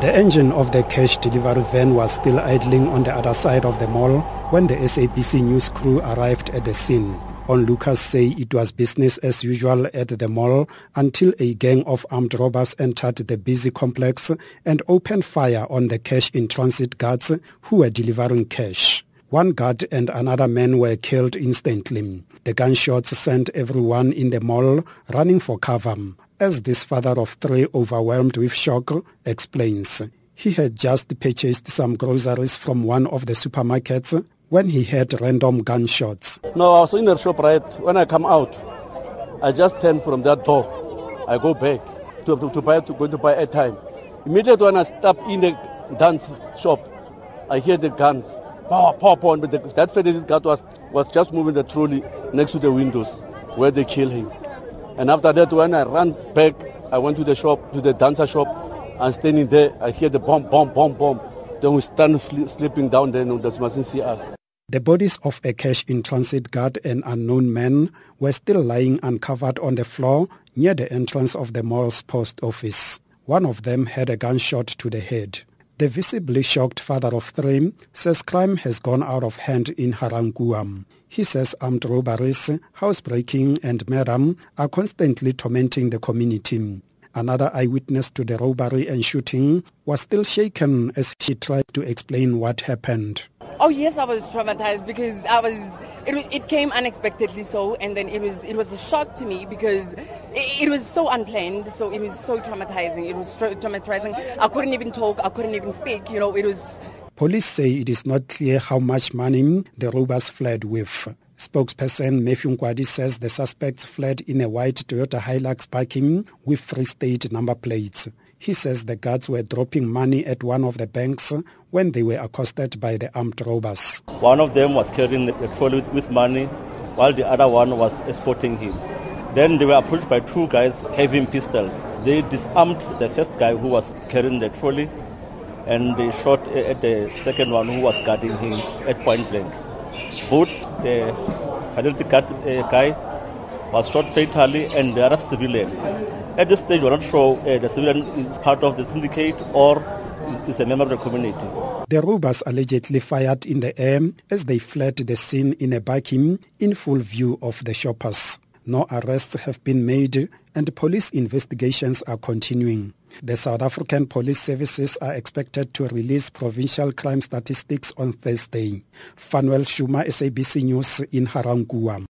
The engine of the cash delivery van was still idling on the other side of the mall when the SABC news crew arrived at the scene. Onlookers say it was business as usual at the mall until a gang of armed robbers entered the busy complex and opened fire on the cash in transit guards who were delivering cash. One guard and another man were killed instantly. The gunshots sent everyone in the mall running for cover as this father of three overwhelmed with shock explains. He had just purchased some groceries from one of the supermarkets when he heard random gunshots. No, I was in the shop right when I come out. I just turn from that door. I go back to, to, to buy to go to buy airtime. Immediately when I step in the dance shop, I hear the guns. Pop, pop on, but the, that federal guard was, was just moving the trolley next to the windows where they kill him. And after that, when I ran back, I went to the shop, to the dancer shop, and standing there, I hear the bomb, bomb, bomb, bomb. Then we stand sleeping down there, and they mustn't see us. The bodies of a cash in transit guard and unknown men were still lying uncovered on the floor near the entrance of the mall's post office. One of them had a gunshot to the head. The visibly shocked father of three says crime has gone out of hand in Ga-Rankuwa. He says armed robberies, housebreaking and murder are constantly tormenting the community. Another eyewitness to the robbery and shooting was still shaken as she tried to explain what happened. Oh yes, I was traumatized because I was. It, it came unexpectedly so, and then it was it was a shock to me because it, it was so unplanned. So it was so traumatizing. It was tra- traumatizing. I couldn't even talk. I couldn't even speak. You know, it was. Police say it is not clear how much money the robbers fled with. Spokesperson Matthew Nkwadi says the suspects fled in a white Toyota Hilux bakkie with Free State number plates. He says the guards were dropping money at one of the banks when they were accosted by the armed robbers. One of them was carrying a trolley with money while the other one was escorting him. Then they were approached by two guys having pistols. They disarmed the first guy who was carrying the trolley and they shot at the second one who was guarding him at point blank. Both the fidelity guard uh, guy was shot fatally and the other civilian. At this stage, we're not sure uh, the civilian is part of the syndicate or is a member of the community. The robbers allegedly fired in the air as they fled the scene in a bakkie in full view of the shoppers. No arrests have been made and police investigations are continuing. The South African Police Services are expected to release provincial crime statistics on Thursday. Fanuel Shuma, SABC News in Ga-Rankuwa.